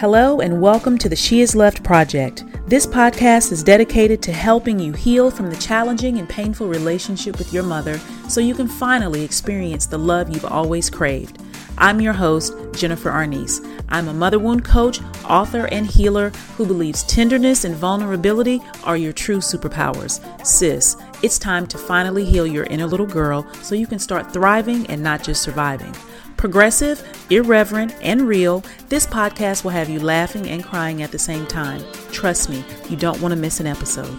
Hello, and welcome to the She Is Loved Project. This podcast is dedicated to helping you heal from the challenging and painful relationship with your mother so you can finally experience the love you've always craved. I'm your host, Jennifer Arnice. I'm a mother wound coach, author, and healer who believes tenderness and vulnerability are your true superpowers. Sis, it's time to finally heal your inner little girl so you can start thriving and not just surviving. Progressive, irreverent, and real, this podcast will have you laughing and crying at the same time. Trust me, you don't want to miss an episode.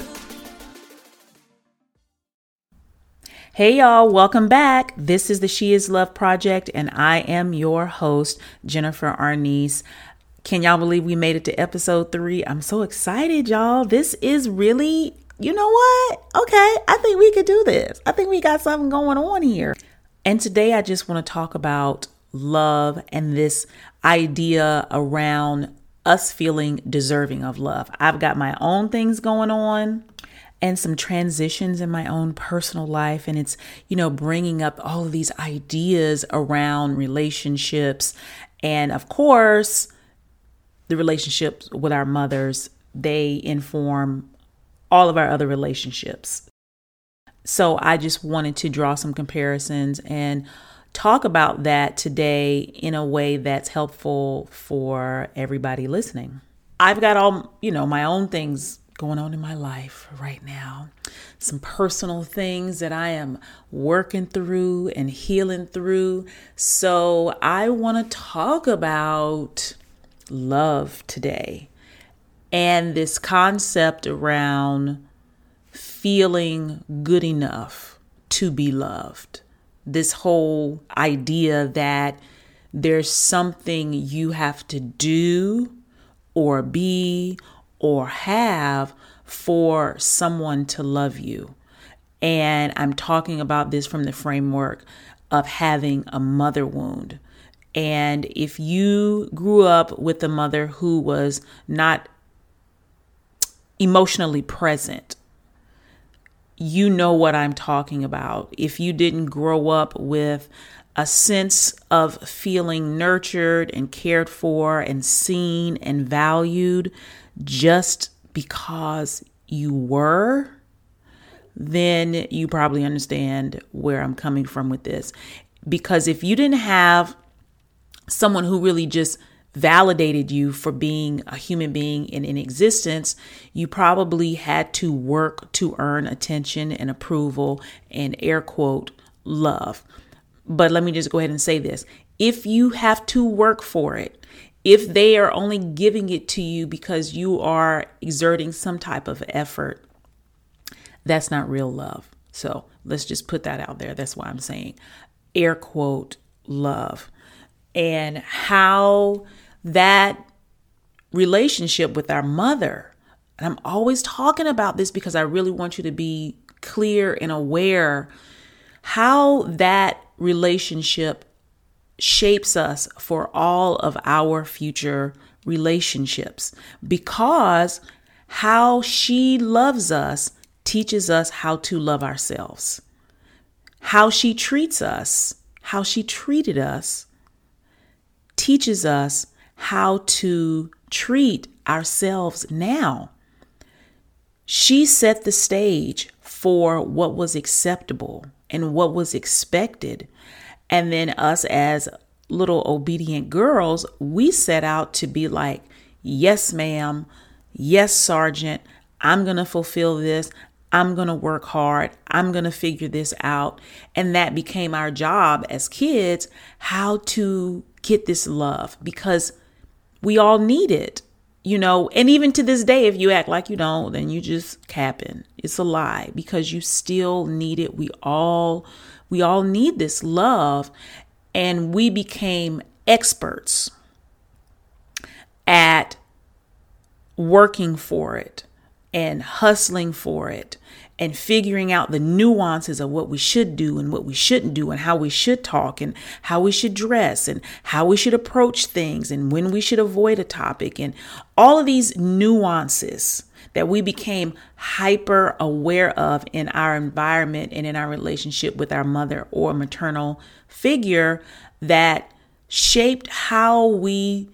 Hey y'all, welcome back. This is the She Is Love Project, and I am your host, Jennifer Arnice. Can y'all believe we made it to episode three? I'm so excited, y'all. This is really, you know what? Okay, I think we could do this. I think we got something going on here. And today I just want to talk about love and this idea around us feeling deserving of love. I've got my own things going on and some transitions in my own personal life and it's you know bringing up all of these ideas around relationships and of course the relationships with our mothers they inform all of our other relationships so i just wanted to draw some comparisons and talk about that today in a way that's helpful for everybody listening. I've got all, you know, my own things going on in my life right now. Some personal things that I am working through and healing through. So I want to talk about love today and this concept around feeling good enough to be loved this whole idea that there's something you have to do or be or have for someone to love you. And I'm talking about this from the framework of having a mother wound. And if you grew up with a mother who was not emotionally present, you know what I'm talking about. If you didn't grow up with a sense of feeling nurtured and cared for and seen and valued just because you were, then you probably understand where I'm coming from with this. Because if you didn't have someone who really just validated you for being a human being in, in existence, you probably had to work to earn attention and approval and air quote love. But let me just go ahead and say this if you have to work for it, if they are only giving it to you because you are exerting some type of effort, that's not real love. So let's just put that out there. That's why I'm saying air quote love. And how that relationship with our mother. And I'm always talking about this because I really want you to be clear and aware how that relationship shapes us for all of our future relationships because how she loves us teaches us how to love ourselves. How she treats us, how she treated us, teaches us how to treat ourselves now. She set the stage for what was acceptable and what was expected. And then, us as little obedient girls, we set out to be like, Yes, ma'am. Yes, Sergeant. I'm going to fulfill this. I'm going to work hard. I'm going to figure this out. And that became our job as kids how to get this love because we all need it, you know. And even to this day, if you act like you don't, then you just capping. It's a lie because you still need it. We all we all need this love, and we became experts at working for it and hustling for it and figuring out the nuances of what we should do and what we shouldn't do and how we should talk and how we should dress and how we should approach things and when we should avoid a topic and all of these nuances that we became hyper aware of in our environment and in our relationship with our mother or maternal figure that shaped how we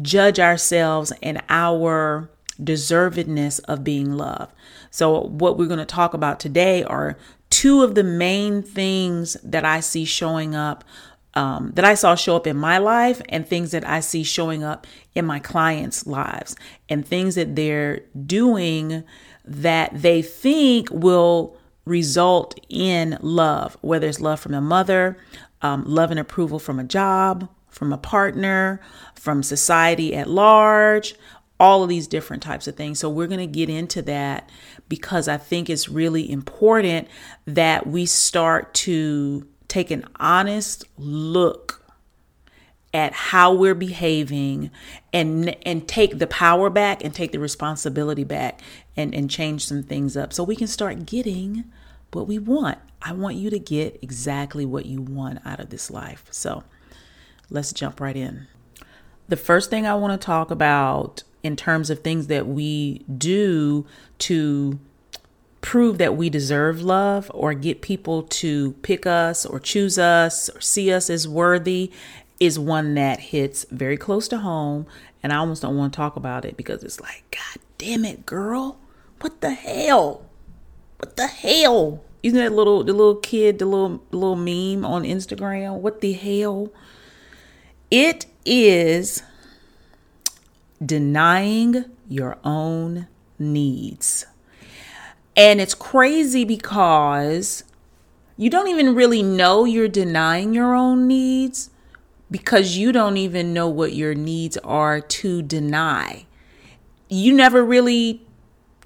judge ourselves and our deservedness of being loved. So, what we're going to talk about today are two of the main things that I see showing up, um, that I saw show up in my life, and things that I see showing up in my clients' lives, and things that they're doing that they think will result in love, whether it's love from a mother, um, love and approval from a job, from a partner, from society at large, all of these different types of things. So, we're going to get into that because I think it's really important that we start to take an honest look at how we're behaving and and take the power back and take the responsibility back and and change some things up so we can start getting what we want. I want you to get exactly what you want out of this life. So, let's jump right in. The first thing I want to talk about in terms of things that we do to prove that we deserve love or get people to pick us or choose us or see us as worthy is one that hits very close to home. And I almost don't want to talk about it because it's like, God damn it, girl. What the hell? What the hell? Isn't that little the little kid, the little little meme on Instagram? What the hell? It is denying your own needs. And it's crazy because you don't even really know you're denying your own needs because you don't even know what your needs are to deny. You never really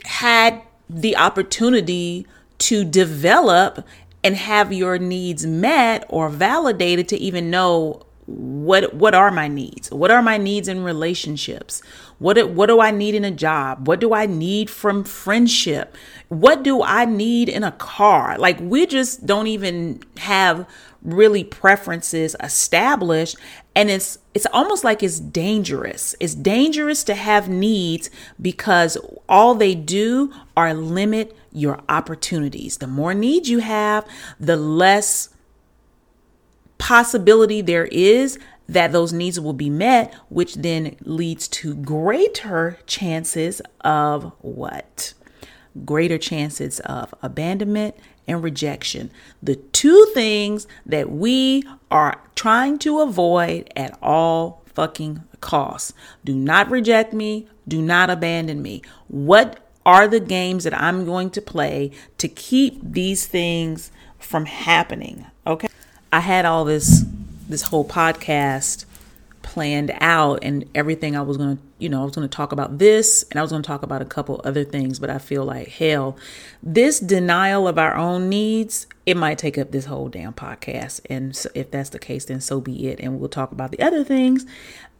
had the opportunity to develop and have your needs met or validated to even know what what are my needs? What are my needs in relationships? What what do i need in a job? What do i need from friendship? What do i need in a car? Like we just don't even have really preferences established and it's it's almost like it's dangerous. It's dangerous to have needs because all they do are limit your opportunities. The more needs you have the less possibility there is that those needs will be met, which then leads to greater chances of what? Greater chances of abandonment and rejection. The two things that we are trying to avoid at all fucking costs. Do not reject me. Do not abandon me. What are the games that I'm going to play to keep these things from happening? Okay. I had all this this whole podcast planned out and everything I was going to, you know, I was going to talk about this and I was going to talk about a couple other things, but I feel like hell, this denial of our own needs, it might take up this whole damn podcast. And so if that's the case, then so be it. And we'll talk about the other things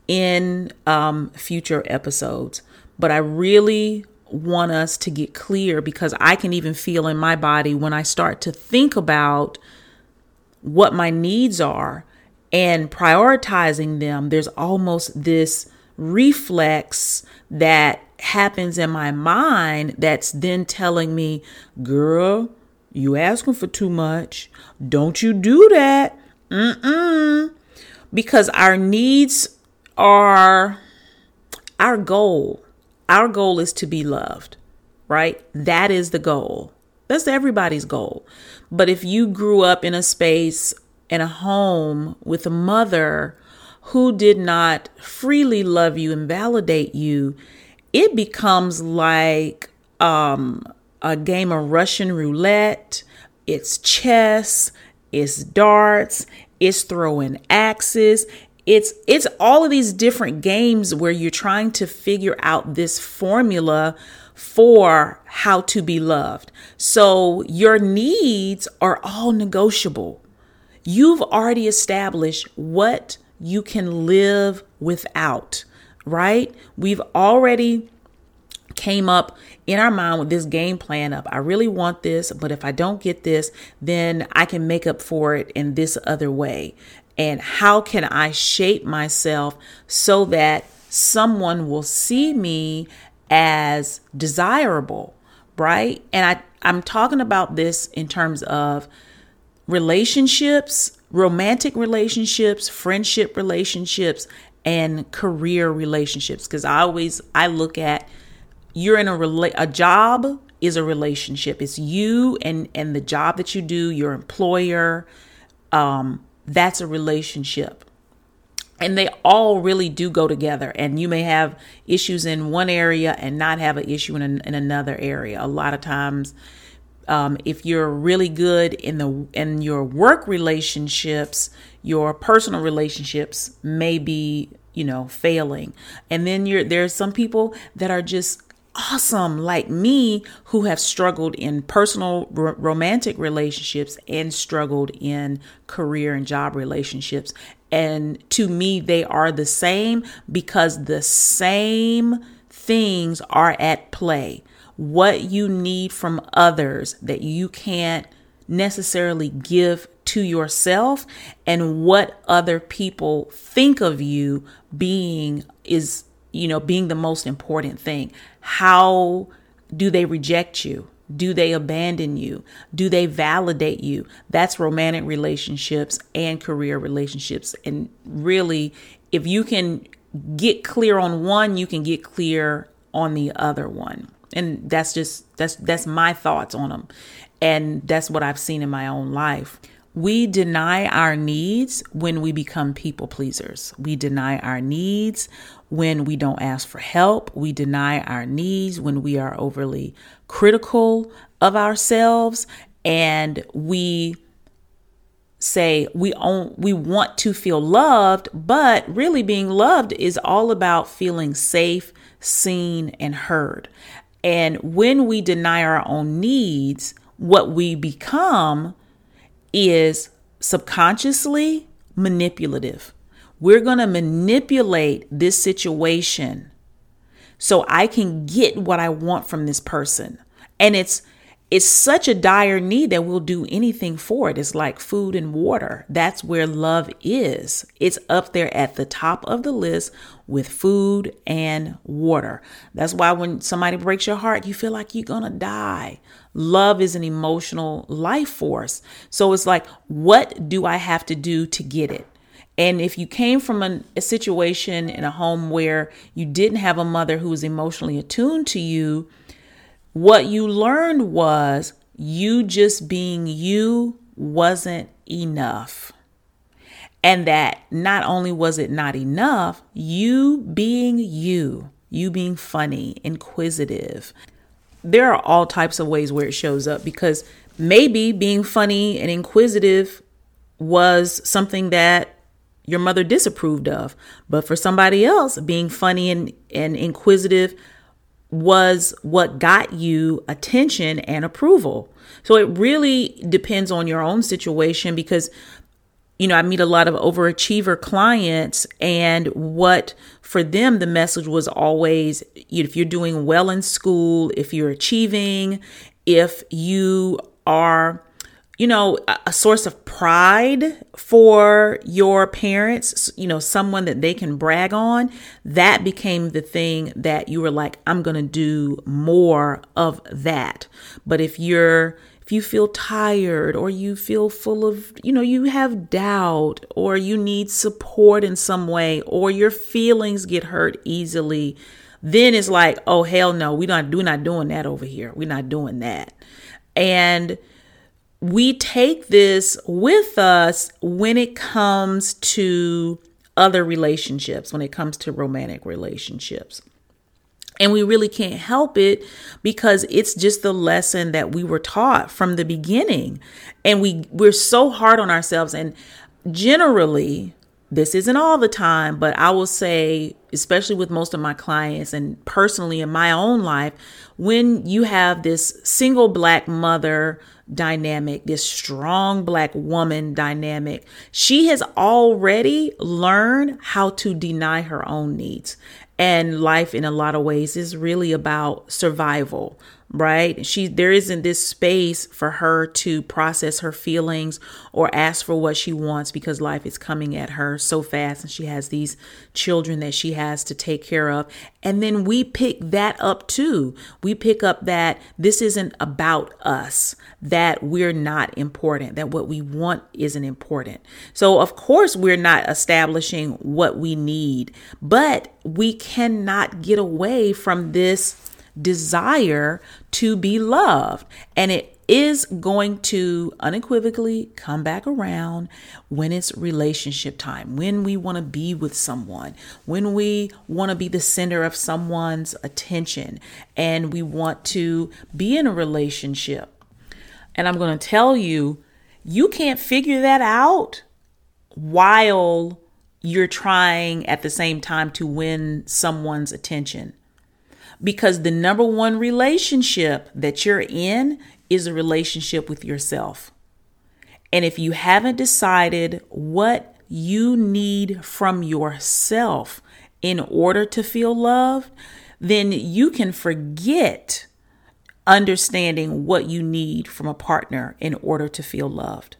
in um, future episodes. But I really want us to get clear because I can even feel in my body when I start to think about what my needs are and prioritizing them, there's almost this reflex that happens in my mind that's then telling me, girl, you asking for too much. Don't you do that. Mm-mm. Because our needs are our goal. Our goal is to be loved, right? That is the goal. That's everybody's goal. But if you grew up in a space, in a home with a mother who did not freely love you and validate you, it becomes like um, a game of Russian roulette. It's chess, it's darts, it's throwing axes. It's it's all of these different games where you're trying to figure out this formula for how to be loved. So your needs are all negotiable. You've already established what you can live without, right? We've already came up in our mind with this game plan up. I really want this, but if I don't get this, then I can make up for it in this other way. And how can I shape myself so that someone will see me as desirable, right? And I, I'm talking about this in terms of relationships, romantic relationships, friendship relationships, and career relationships because I always I look at you're in a rela- a job is a relationship. It's you and and the job that you do, your employer. Um, that's a relationship. And they all really do go together. And you may have issues in one area and not have an issue in, an, in another area. A lot of times, um, if you're really good in the in your work relationships, your personal relationships may be you know failing. And then you're there's some people that are just awesome like me who have struggled in personal r- romantic relationships and struggled in career and job relationships and to me they are the same because the same things are at play what you need from others that you can't necessarily give to yourself and what other people think of you being is you know, being the most important thing. How do they reject you? Do they abandon you? Do they validate you? That's romantic relationships and career relationships. And really, if you can get clear on one, you can get clear on the other one. And that's just that's that's my thoughts on them. And that's what I've seen in my own life. We deny our needs when we become people pleasers. We deny our needs when we don't ask for help. We deny our needs when we are overly critical of ourselves. And we say we own, we want to feel loved, but really being loved is all about feeling safe, seen, and heard. And when we deny our own needs, what we become is subconsciously manipulative. We're going to manipulate this situation so I can get what I want from this person. And it's it's such a dire need that we'll do anything for it. It's like food and water. That's where love is. It's up there at the top of the list with food and water. That's why when somebody breaks your heart, you feel like you're going to die. Love is an emotional life force. So it's like, what do I have to do to get it? And if you came from a, a, situation in a home where you didn't have a mother who was emotionally attuned to you, what you learned was you just being you wasn't enough. And that not only was it not enough, you being you, you being funny, inquisitive. There are all types of ways where it shows up because maybe being funny and inquisitive was something that your mother disapproved of. But for somebody else, being funny and, and inquisitive was what got you attention and approval. So it really depends on your own situation because you know, I meet a lot of overachiever clients, and what for them the message was always if you're doing well in school, if you're achieving, if you are you know, a source of pride for your parents, you know, someone that they can brag on, that became the thing that you were like, I'm going to do more of that. But if you're, if you feel tired or you feel full of, you know, you have doubt or you need support in some way or your feelings get hurt easily, then it's like, oh, hell no, we're not, we're not doing that over here. We're not doing that. And, we take this with us when it comes to other relationships, when it comes to romantic relationships. And we really can't help it because it's just the lesson that we were taught from the beginning. And we we're so hard on ourselves and generally this isn't all the time, but I will say, especially with most of my clients and personally in my own life, when you have this single black mother dynamic, this strong black woman dynamic, she has already learned how to deny her own needs. And life, in a lot of ways, is really about survival. Right? She there isn't this space for her to process her feelings or ask for what she wants because life is coming at her so fast and she has these children that she has to take care of. And then we pick that up too. We pick up that this isn't about us, that we're not important, that what we want isn't important. So of course we're not establishing what we need, but we cannot get away from this desire to be loved. And it is going to unequivocally come back around when it's relationship time, when we want to be with someone, when we want to be the center of someone's attention, and we want to be in a relationship. And I'm going to tell you, you can't figure that out while you're trying at the same time to win someone's attention because the number one relationship that you're in is a relationship with yourself. And if you haven't decided what you need from yourself in order to feel loved, then you can forget understanding what you need from a partner in order to feel loved.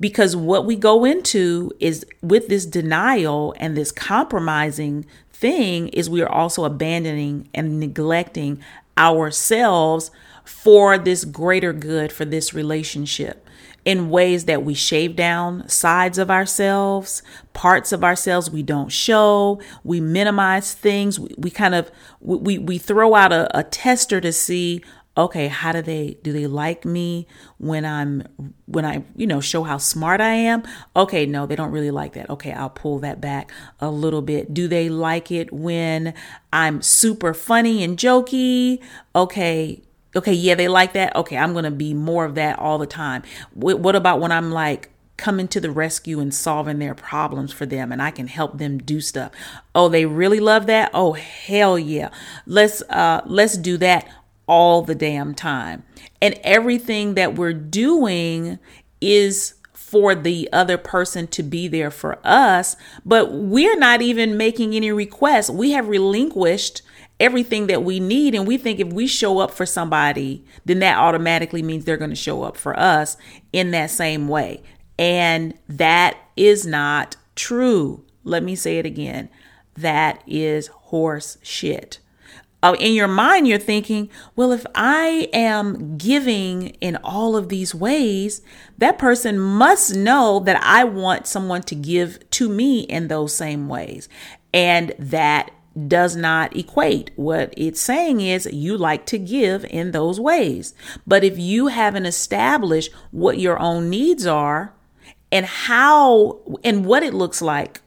Because what we go into is with this denial and this compromising thing is we are also abandoning and neglecting ourselves for this greater good for this relationship. In ways that we shave down sides of ourselves, parts of ourselves we don't show, we minimize things, we, we kind of we we throw out a, a tester to see okay how do they do they like me when i'm when i you know show how smart i am okay no they don't really like that okay i'll pull that back a little bit do they like it when i'm super funny and jokey okay okay yeah they like that okay i'm gonna be more of that all the time what about when i'm like coming to the rescue and solving their problems for them and I can help them do stuff. Oh, they really love that? Oh, hell yeah. Let's uh let's do that all the damn time. And everything that we're doing is for the other person to be there for us, but we're not even making any requests. We have relinquished everything that we need. And we think if we show up for somebody, then that automatically means they're going to show up for us in that same way. And that is not true. Let me say it again. That is horse shit uh, in your mind, you're thinking, well, if I am giving in all of these ways, that person must know that I want someone to give to me in those same ways. And that does not equate. What it's saying is you like to give in those ways. But if you haven't established what your own needs are and how and what it looks like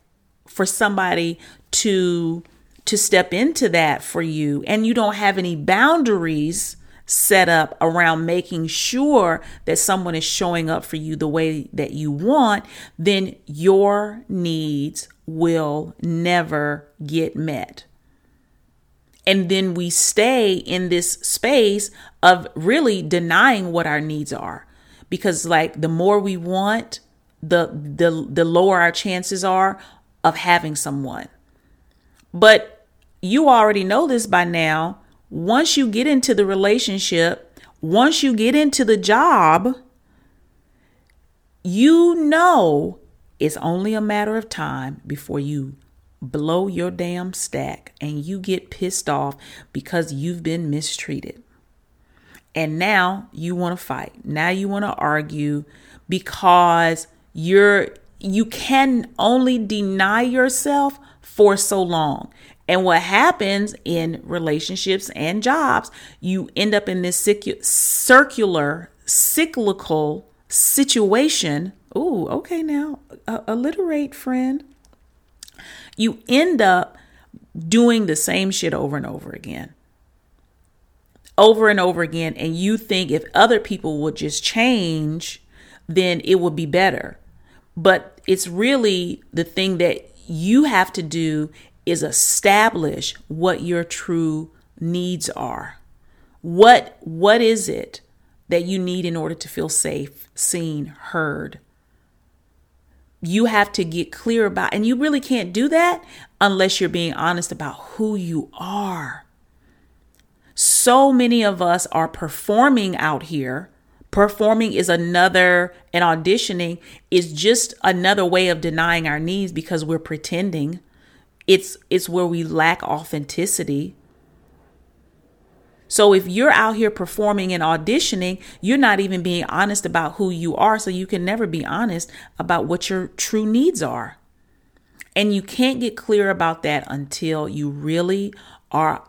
for somebody to to step into that for you and you don't have any boundaries set up around making sure that someone is showing up for you the way that you want, then your needs will never get met. And then we stay in this space of really denying what our needs are. Because like the more we want, the the the lower our chances are of having someone. But you already know this by now. Once you get into the relationship, once you get into the job, you know it's only a matter of time before you blow your damn stack and you get pissed off because you've been mistreated. And now you want to fight. Now you want to argue because you're you can only deny yourself for so long. And what happens in relationships and jobs, you end up in this circular, cyclical situation. Ooh, okay, now uh, alliterate, friend. You end up doing the same shit over and over again. Over and over again. And you think if other people would just change, then it would be better. But it's really the thing that you have to do is establish what your true needs are. What what is it that you need in order to feel safe, seen, heard? You have to get clear about and you really can't do that unless you're being honest about who you are. So many of us are performing out here. Performing is another, and auditioning is just another way of denying our needs because we're pretending. It's it's where we lack authenticity. So if you're out here performing and auditioning, you're not even being honest about who you are. So you can never be honest about what your true needs are. And you can't get clear about that until you really are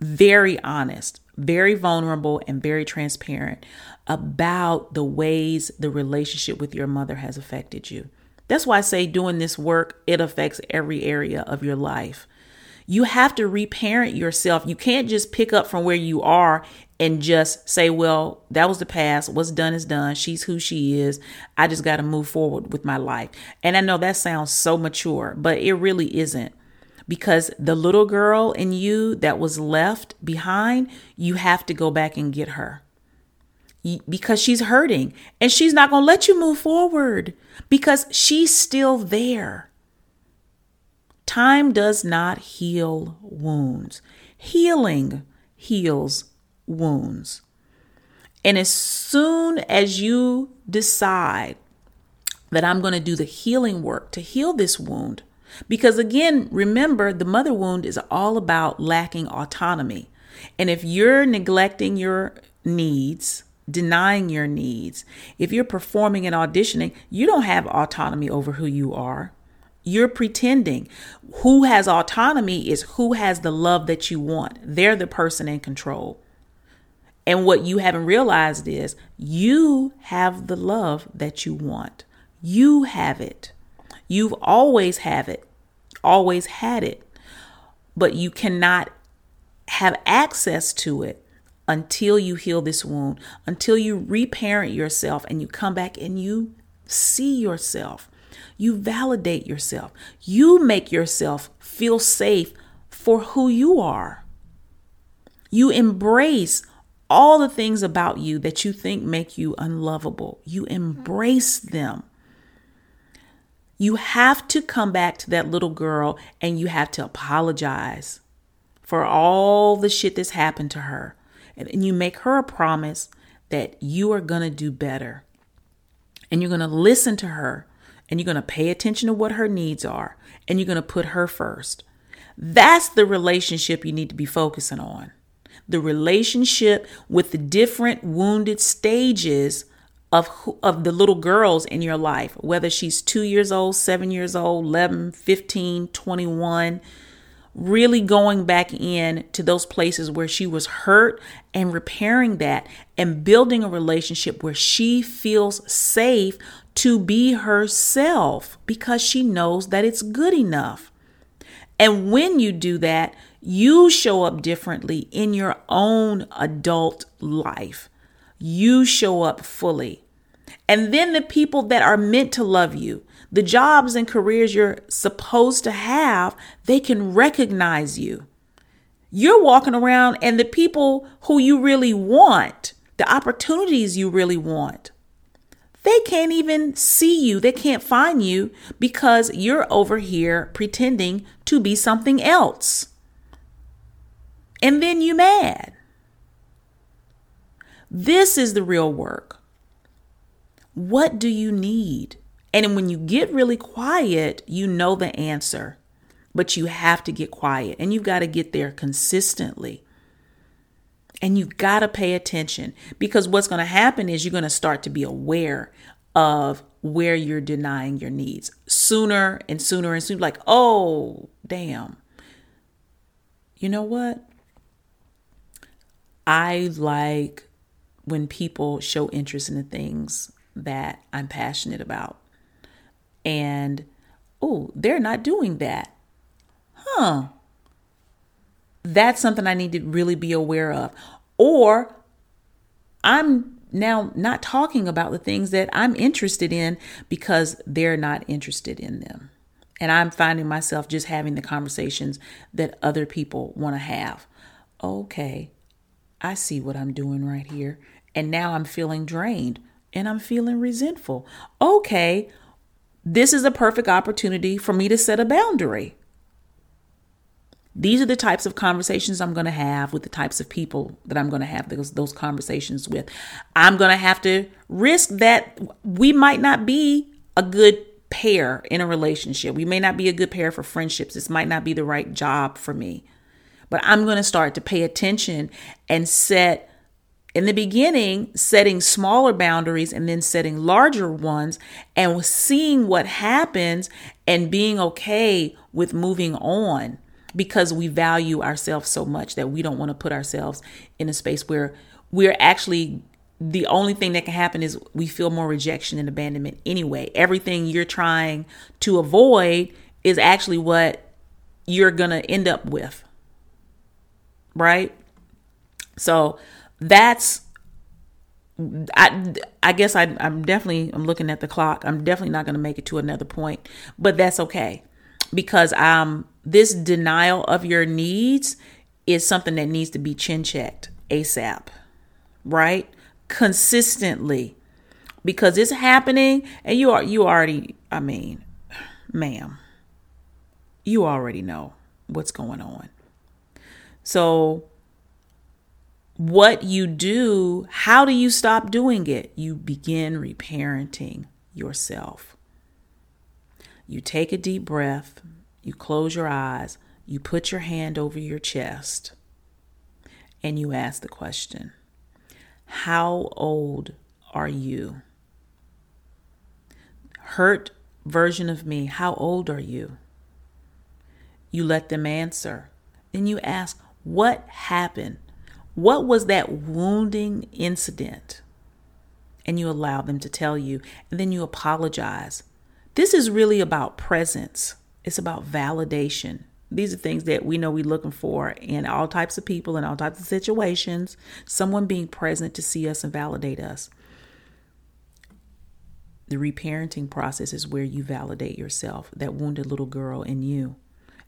very honest, very vulnerable, and very transparent about the ways the relationship with your mother has affected you. That's why I say doing this work, it affects every area of your life. You have to reparent yourself. You can't just pick up from where you are and just say, well, that was the past. What's done is done. She's who she is. I just got to move forward with my life. And I know that sounds so mature, but it really isn't. Because the little girl in you that was left behind, you have to go back and get her because she's hurting and she's not going to let you move forward because she's still there. Time does not heal wounds, healing heals wounds. And as soon as you decide that I'm going to do the healing work to heal this wound, because again, remember, the mother wound is all about lacking autonomy. And if you're neglecting your needs, denying your needs, if you're performing and auditioning, you don't have autonomy over who you are. You're pretending. Who has autonomy is who has the love that you want. They're the person in control. And what you haven't realized is you have the love that you want. You have it. You've always have it. Always had it. But you cannot have access to it until you heal this wound, until you reparent yourself and you come back and you see yourself you validate yourself. You make yourself feel safe for who you are. You embrace all the things about you that you think make you unlovable. You embrace them. You have to come back to that little girl and you have to apologize for all the shit that's happened to her. And you make her a promise that you are going to do better. And you're going to listen to her and you're going to pay attention to what her needs are and you're going to put her first. That's the relationship you need to be focusing on. The relationship with the different wounded stages of of the little girls in your life, whether she's 2 years old, 7 years old, 11, 15, 21, really going back in to those places where she was hurt and repairing that and building a relationship where she feels safe to be herself because she knows that it's good enough. And when you do that, you show up differently in your own adult life. You show up fully. And then the people that are meant to love you, the jobs and careers you're supposed to have, they can recognize you. You're walking around, and the people who you really want, the opportunities you really want, they can't even see you. They can't find you because you're over here pretending to be something else. And then you mad. This is the real work. What do you need? And when you get really quiet, you know the answer. But you have to get quiet and you've got to get there consistently. And you've got to pay attention because what's going to happen is you're going to start to be aware of where you're denying your needs sooner and sooner and sooner. Like, oh, damn. You know what? I like when people show interest in the things that I'm passionate about. And, oh, they're not doing that. Huh that's something I need to really be aware of. Or I'm now not talking about the things that I'm interested in because they're not interested in them. And I'm finding myself just having the conversations that other people want to have. Okay, I see what I'm doing right here. And now I'm feeling drained and I'm feeling resentful. Okay, this is a perfect opportunity for me to set a boundary. These are the types of conversations I'm going to have with the types of people that I'm going to have those, those conversations with. I'm going to have to risk that we might not be a good pair in a relationship. We may not be a good pair for friendships. This might not be the right job for me. But I'm going to start to pay attention and set in the beginning, setting smaller boundaries and then setting larger ones and seeing what happens and being okay with moving on because we value ourselves so much that we don't want to put ourselves in a space where we're actually the only thing that can happen is we feel more rejection and abandonment anyway. Everything you're trying to avoid is actually what you're going to end up with. Right? So that's I I guess I I'm definitely I'm looking at the clock. I'm definitely not going to make it to another point, but that's okay. Because um this denial of your needs is something that needs to be chin checked ASAP. Right? consistently because it's happening and you are you already I mean, ma'am, you already know what's going on. So what you do, how do you stop doing it? You begin reparenting yourself. You take a deep breath, you close your eyes, you put your hand over your chest, and you ask the question how old are you? Hurt version of me, how old are you? You let them answer. Then you ask, what happened? What was that wounding incident? And you allow them to tell you. And then you apologize. This is really about presence, it's about validation. These are things that we know we're looking for in all types of people in all types of situations. Someone being present to see us and validate us. The reparenting process is where you validate yourself, that wounded little girl in you.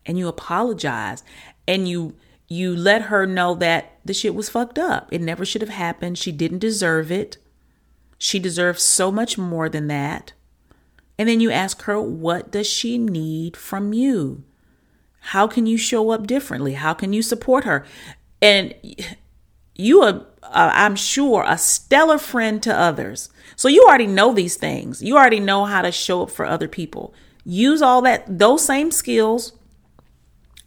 And you apologize and you you let her know that the shit was fucked up. It never should have happened. She didn't deserve it. She deserves so much more than that. And then you ask her, what does she need from you? How can you show up differently? How can you support her? And you are, uh, I'm sure, a stellar friend to others. So you already know these things. You already know how to show up for other people. Use all that, those same skills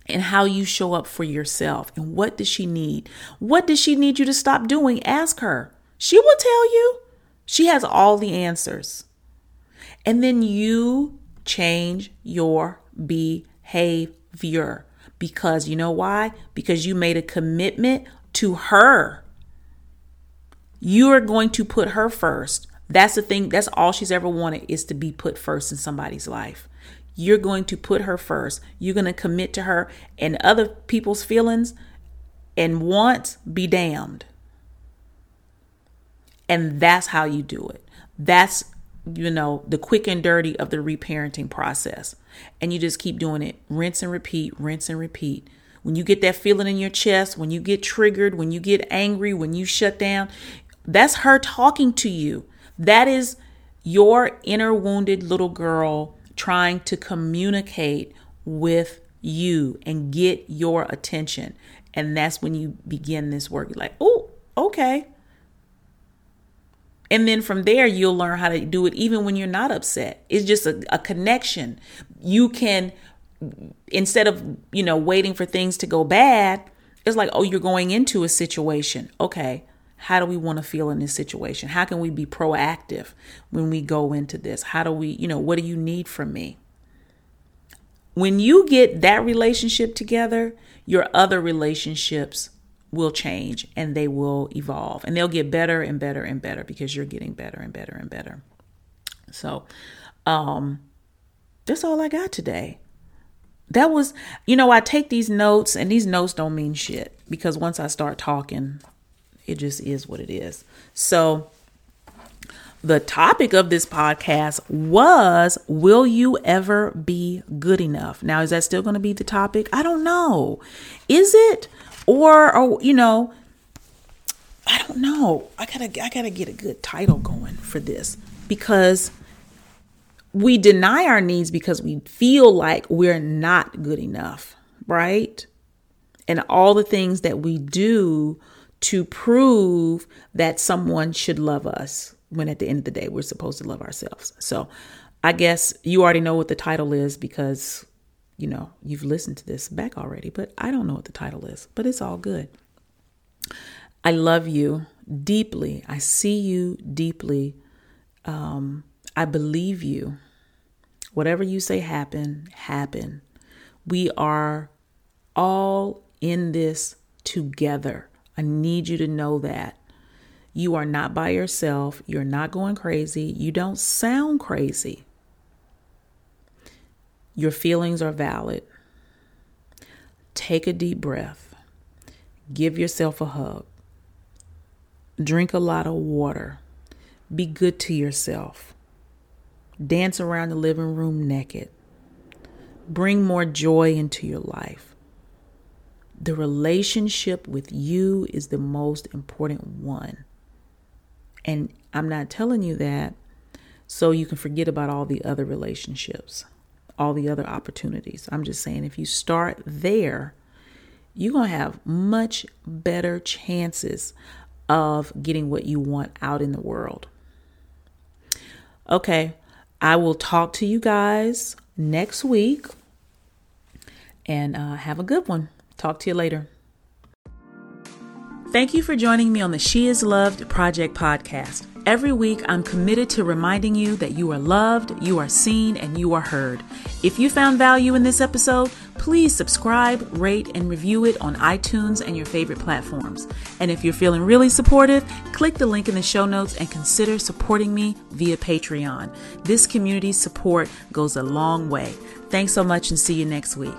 and how you show up for yourself. And what does she need? What does she need you to stop doing? Ask her. She will tell you. She has all the answers. And then you change your behavior. Because you know why? Because you made a commitment to her. You are going to put her first. That's the thing, that's all she's ever wanted is to be put first in somebody's life. You're going to put her first. You're going to commit to her and other people's feelings and wants be damned. And that's how you do it. That's you know, the quick and dirty of the reparenting process. And you just keep doing it. Rinse and repeat, rinse and repeat. When you get that feeling in your chest, when you get triggered, when you get angry, when you shut down, that's her talking to you. That is your inner wounded little girl trying to communicate with you and get your attention. And that's when you begin this work. You're like, oh, okay. And then from there, you'll learn how to do it even when you're not upset. It's just a, a connection. You can, instead of, you know, waiting for things to go bad, it's like, oh, you're going into a situation. Okay, how do we want to feel in this situation? How can we be proactive when we go into this? How do we, you know, what do you need from me? When you get that relationship together, your other relationships will change and they will evolve and they'll get better and better and better because you're getting better and better and better. So, um, that's all I got today. That was, you know, I take these notes and these notes don't mean shit because once I start talking, it just is what it is. So, the topic of this podcast was Will you ever be good enough? Now, is that still going to be the topic? I don't know. Is it? or or you know i don't know i gotta i gotta get a good title going for this because we deny our needs because we feel like we're not good enough right and all the things that we do to prove that someone should love us when at the end of the day we're supposed to love ourselves. So I guess you already know what the title is because you know you've listened to this back already, but I don't know what the title is, but it's all good. I love you deeply. I see you deeply. Um, I believe you. Whatever you say happen, happen. We are all in this together. I need you to know that. You are not by yourself. You're not going crazy. You don't sound crazy. Your feelings are valid. Take a deep breath. Give yourself a hug. Drink a lot of water. Be good to yourself. Dance around the living room naked. Bring more joy into your life. The relationship with you is the most important one. And I'm not telling you that so you can forget about all the other relationships, all the other opportunities. I'm just saying if you start there, you're going to have much better chances of getting what you want out in the world. Okay, I will talk to you guys next week and uh, have a good one. Talk to you later. Thank you for joining me on the She Is Loved Project podcast. Every week, I'm committed to reminding you that you are loved, you are seen, and you are heard. If you found value in this episode, please subscribe, rate, and review it on iTunes and your favorite platforms. And if you're feeling really supportive, click the link in the show notes and consider supporting me via Patreon. This community support goes a long way. Thanks so much and see you next week.